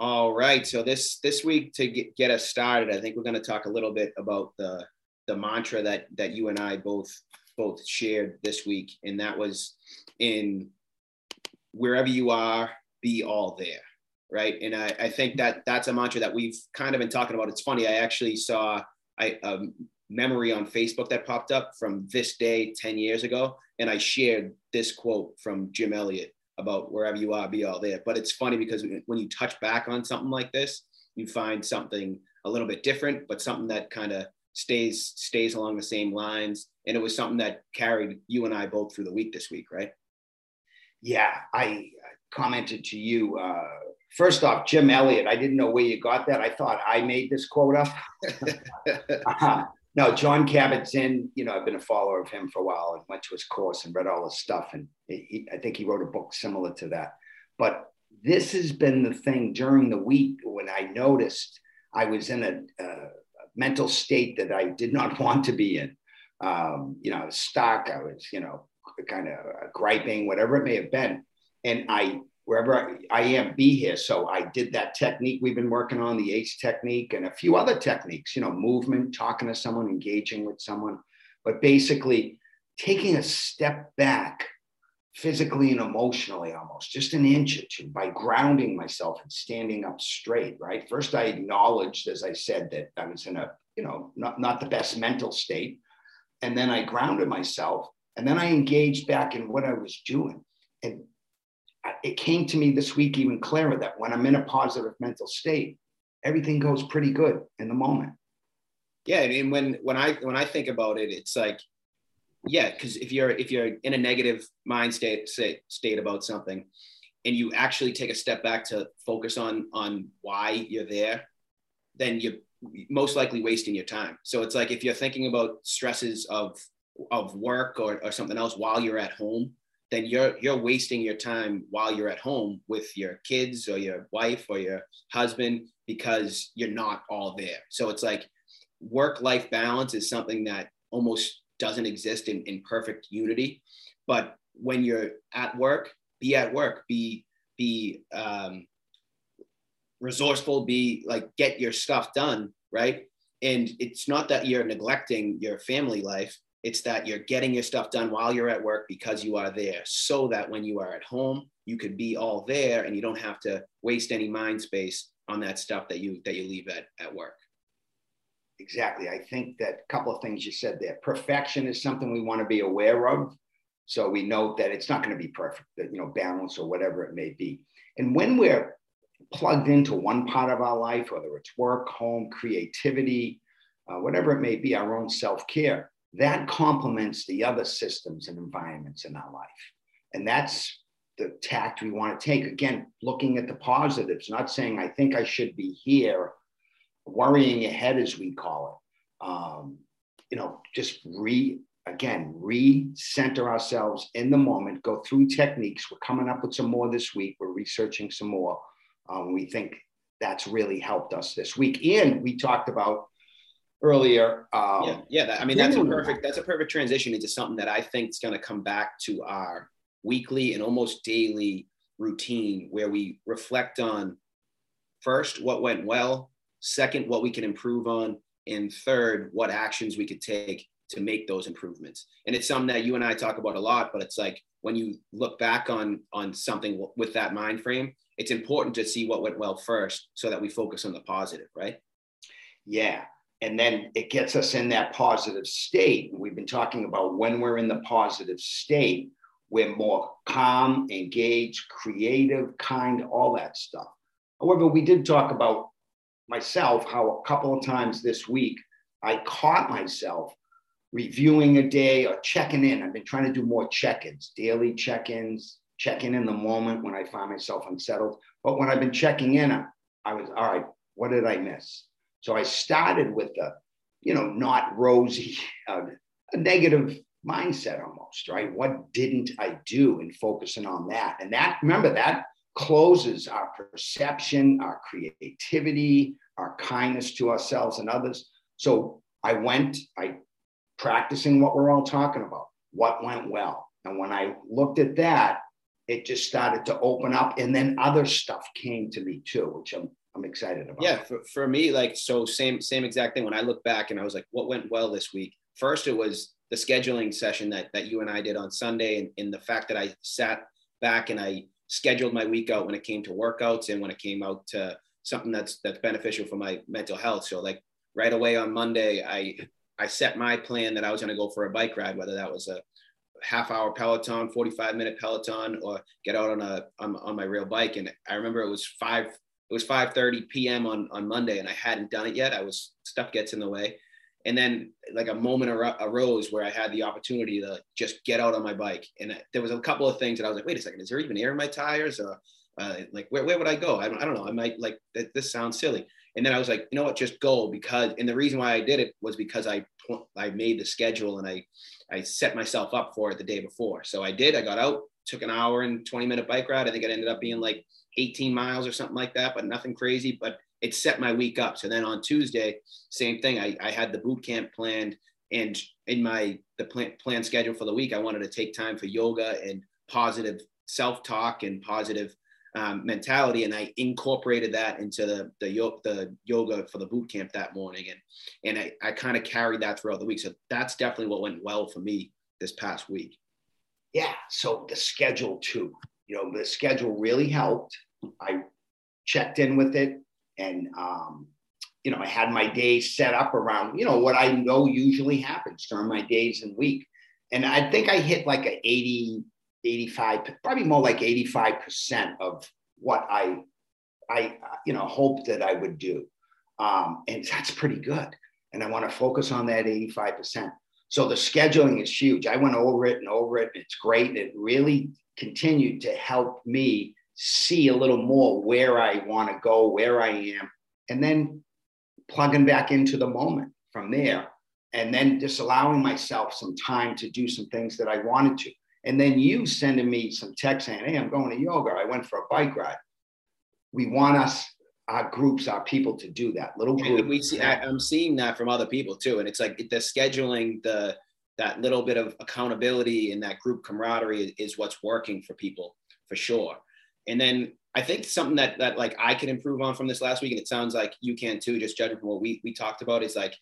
All right. So this this week to get, get us started, I think we're going to talk a little bit about the the mantra that that you and I both both shared this week, and that was in wherever you are, be all there, right? And I, I think that that's a mantra that we've kind of been talking about. It's funny. I actually saw I, a memory on Facebook that popped up from this day 10 years ago, and I shared this quote from Jim Elliot about wherever you are, be all there. But it's funny because when you touch back on something like this, you find something a little bit different, but something that kind of stays stays along the same lines. And it was something that carried you and I both through the week this week, right? Yeah, I commented to you. Uh, first off, Jim Elliot. I didn't know where you got that. I thought I made this quote up. uh, no, John Kabat-Zinn, you know, I've been a follower of him for a while and went to his course and read all his stuff. And he, I think he wrote a book similar to that. But this has been the thing during the week when I noticed I was in a, a mental state that I did not want to be in. Um, you know, I was stuck. I was, you know, kind of griping, whatever it may have been. And I wherever I am, be here. So I did that technique we've been working on, the ACE technique, and a few other techniques, you know, movement, talking to someone, engaging with someone, but basically taking a step back physically and emotionally almost just an inch or two by grounding myself and standing up straight right? First i acknowledged as i said that i was in a you know not, not the best mental state. And then i grounded myself and then i engaged back in what i was doing. And it came to me this week even clearer that when I'm in a positive mental state, everything goes pretty good in the moment. Yeah, I mean when when I when I think about it, it's like, yeah, because if you're if you're in a negative mind state state, state about something, and you actually take a step back to focus on on why you're there, then you're most likely wasting your time. So it's like if you're thinking about stresses of of work or, or something else while you're at home, then you're you're wasting your time while you're at home with your kids or your wife or your husband because you're not all there. So it's like work life balance is something that almost doesn't exist in, in perfect unity. But when you're at work, be at work, be be um, resourceful, be like get your stuff done, right? And it's not that you're neglecting your family life it's that you're getting your stuff done while you're at work because you are there, so that when you are at home, you could be all there and you don't have to waste any mind space on that stuff that you that you leave at, at work. Exactly. I think that a couple of things you said there. Perfection is something we want to be aware of. So we know that it's not going to be perfect, that you know, balance or whatever it may be. And when we're plugged into one part of our life, whether it's work, home, creativity, uh, whatever it may be, our own self-care, that complements the other systems and environments in our life. And that's the tact we want to take. Again, looking at the positives, not saying I think I should be here, worrying ahead, as we call it. Um, you know, just re again, re-center ourselves in the moment, go through techniques. We're coming up with some more this week. We're researching some more. Um, we think that's really helped us this week. And we talked about earlier. Um, yeah, yeah. That, I mean, that's a perfect that's a perfect transition into something that I think is going to come back to our weekly and almost daily routine, where we reflect on first what went well, second what we can improve on, and third what actions we could take to make those improvements. And it's something that you and I talk about a lot, but it's like when you look back on on something with that mind frame, it's important to see what went well first so that we focus on the positive, right? Yeah, and then it gets us in that positive state. We've been talking about when we're in the positive state, we're more calm, engaged, creative, kind, all that stuff. However, we did talk about myself how a couple of times this week I caught myself reviewing a day or checking in. I've been trying to do more check ins, daily check ins, checking in the moment when I find myself unsettled. But when I've been checking in, I was, all right, what did I miss? So I started with the, you know, not rosy, uh, a negative mindset almost, right? What didn't I do in focusing on that? And that, remember, that closes our perception, our creativity, our kindness to ourselves and others. So I went, I practicing what we're all talking about, what went well. And when I looked at that, it just started to open up. And then other stuff came to me too, which I'm, I'm excited about. Yeah. For, for me, like, so same, same exact thing. When I look back and I was like, what went well this week? First, it was the scheduling session that, that you and I did on Sunday and, and the fact that I sat back and I scheduled my week out when it came to workouts and when it came out to something that's, that's beneficial for my mental health. So like right away on Monday, I, I set my plan that I was going to go for a bike ride, whether that was a half hour Peloton, 45 minute Peloton, or get out on a on, on my real bike. And I remember it was five it was 5:30 p.m. on on Monday, and I hadn't done it yet. I was stuff gets in the way, and then like a moment ar- arose where I had the opportunity to just get out on my bike. And there was a couple of things that I was like, wait a second, is there even air in my tires? Or uh, like where, where would I go? I don't, I don't know. I might like this sounds silly. And then I was like, you know what, just go because, and the reason why I did it was because I, I made the schedule and I, I set myself up for it the day before. So I did, I got out, took an hour and 20 minute bike ride. I think it ended up being like 18 miles or something like that, but nothing crazy, but it set my week up. So then on Tuesday, same thing. I, I had the boot camp planned and in my, the plan, plan schedule for the week, I wanted to take time for yoga and positive self-talk and positive um, mentality, and I incorporated that into the the, the yoga for the boot camp that morning, and and I, I kind of carried that throughout the week. So that's definitely what went well for me this past week. Yeah. So the schedule too. You know, the schedule really helped. I checked in with it, and um, you know, I had my days set up around you know what I know usually happens during my days and week, and I think I hit like a 80 85, probably more like 85% of what I, I, you know, hoped that I would do. Um, and that's pretty good. And I want to focus on that 85%. So the scheduling is huge. I went over it and over it. And It's great. And it really continued to help me see a little more where I want to go, where I am, and then plugging back into the moment from there. And then just allowing myself some time to do some things that I wanted to. And then you sending me some text saying, Hey, I'm going to yoga. I went for a bike ride. We want us, our groups, our people to do that little group. we see, I, I'm seeing that from other people too. And it's like the scheduling, the, that little bit of accountability and that group camaraderie is what's working for people for sure. And then I think something that that like I can improve on from this last week, and it sounds like you can too, just judging from what we we talked about, is like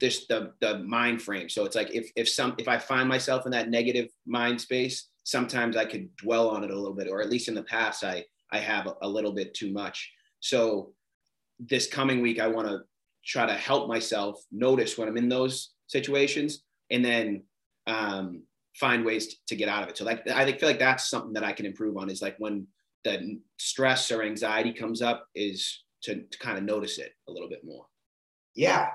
this the the mind frame. So it's like if if some if I find myself in that negative mind space, sometimes I could dwell on it a little bit, or at least in the past, I I have a, little bit too much. So this coming week, I want to try to help myself notice when I'm in those situations, and then um, find ways to get out of it. So like I feel like that's something that I can improve on. Is like when the stress or anxiety comes up, is to, to kind of notice it a little bit more. Yeah,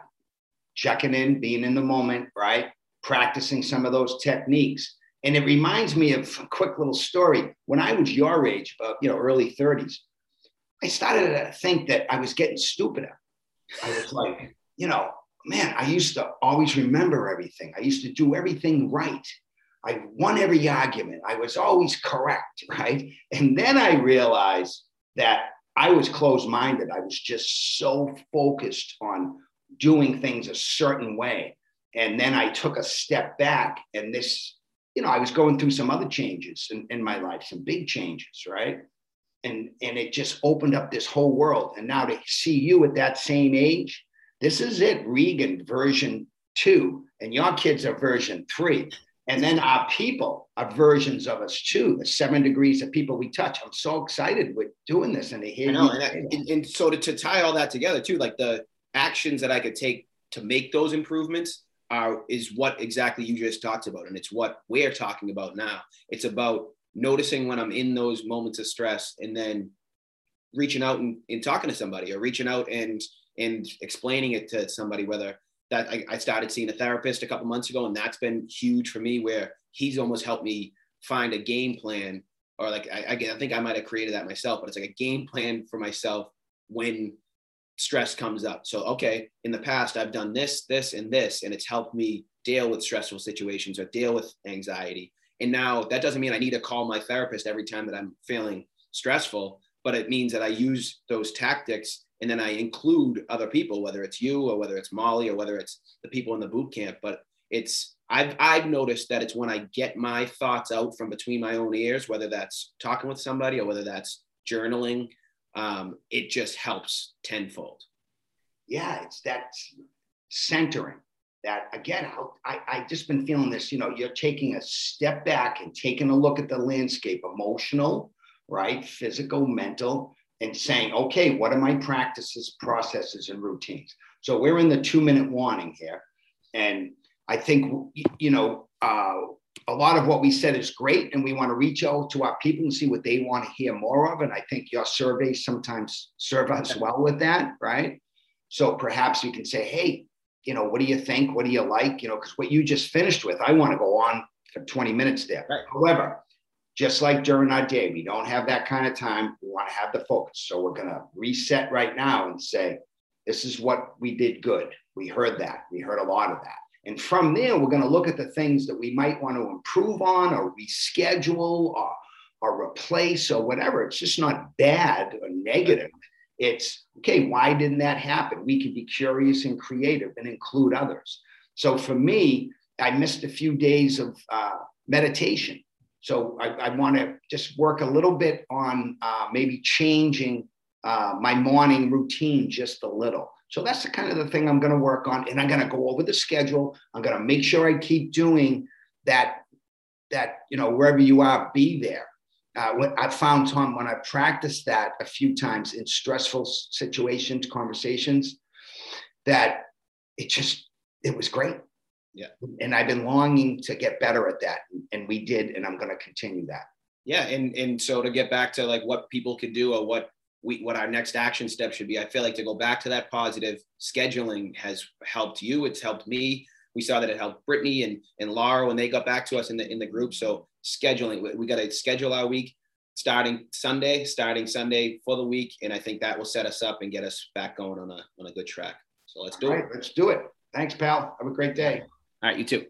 checking in, being in the moment, right? Practicing some of those techniques. And it reminds me of a quick little story. When I was your age, about you know, early 30s, I started to think that I was getting stupider. I was like, you know, man, I used to always remember everything. I used to do everything right. I won every argument. I was always correct, right? And then I realized that I was closed minded. I was just so focused on doing things a certain way. And then I took a step back, and this, you know, I was going through some other changes in, in my life, some big changes, right? And and it just opened up this whole world. And now to see you at that same age, this is it, Regan version two, and your kids are version three. And then our people are versions of us too, the seven degrees of people we touch. I'm so excited with doing this and to hear I know, and, and, and, so to, to tie all that together too, like the actions that I could take to make those improvements are is what exactly you just talked about and it's what we're talking about now it's about noticing when i'm in those moments of stress and then reaching out and, and talking to somebody or reaching out and and explaining it to somebody whether that I, I started seeing a therapist a couple months ago and that's been huge for me where he's almost helped me find a game plan or like I, I think i might have created that myself but it's like a game plan for myself when stress comes up. So, okay, in the past, I've done this, this, and this, and it's helped me deal with stressful situations or deal with anxiety. And now that doesn't mean I need to call my therapist every time that I'm feeling stressful, but it means that I use those tactics and then I include other people, whether it's you or whether it's Molly or whether it's the people in the boot camp. But it's I've I've noticed that it's when I get my thoughts out from between my own ears, whether that's talking with somebody or whether that's journaling, um, it just helps tenfold. Yeah, it's that centering. That again, I I just been feeling this. You know, you're taking a step back and taking a look at the landscape, emotional, right, physical, mental, and saying, okay, what are my practices, processes, and routines? So we're in the two minute warning here, and I think, you know, uh, a lot of what we said is great, and we want to reach out to our people and see what they want to hear more of. And I think your surveys sometimes serve us well with that, right? So perhaps you can say, hey, you know, what do you think? What do you like? You know, because what you just finished with, I want to go on for 20 minutes there. Right. However, just like during our day, we don't have that kind of time. We want to have the focus. So we're going to reset right now and say, this is what we did good. We heard that. We heard a lot of that. And from there, we're going to look at the things that we might want to improve on or reschedule or, or replace or whatever. It's just not bad or negative. It's okay, why didn't that happen? We can be curious and creative and include others. So for me, I missed a few days of uh, meditation. So I, I want to just work a little bit on uh, maybe changing uh, my morning routine just a little. So that's the kind of the thing I'm going to work on, and I'm going to go over the schedule. I'm going to make sure I keep doing that. That you know, wherever you are, be there. Uh, what I found, Tom, when I practiced that a few times in stressful situations, conversations, that it just it was great. Yeah. And I've been longing to get better at that, and we did, and I'm going to continue that. Yeah, and and so to get back to like what people could do or what we, what our next action step should be. I feel like to go back to that positive scheduling has helped you. It's helped me. We saw that it helped Brittany and, and Laura when they got back to us in the in the group. So scheduling, we, we got to schedule our week starting Sunday, starting Sunday for the week, and I think that will set us up and get us back going on a on a good track. So let's do it. Let's do it. Thanks, pal. Have a great day. All right, you too.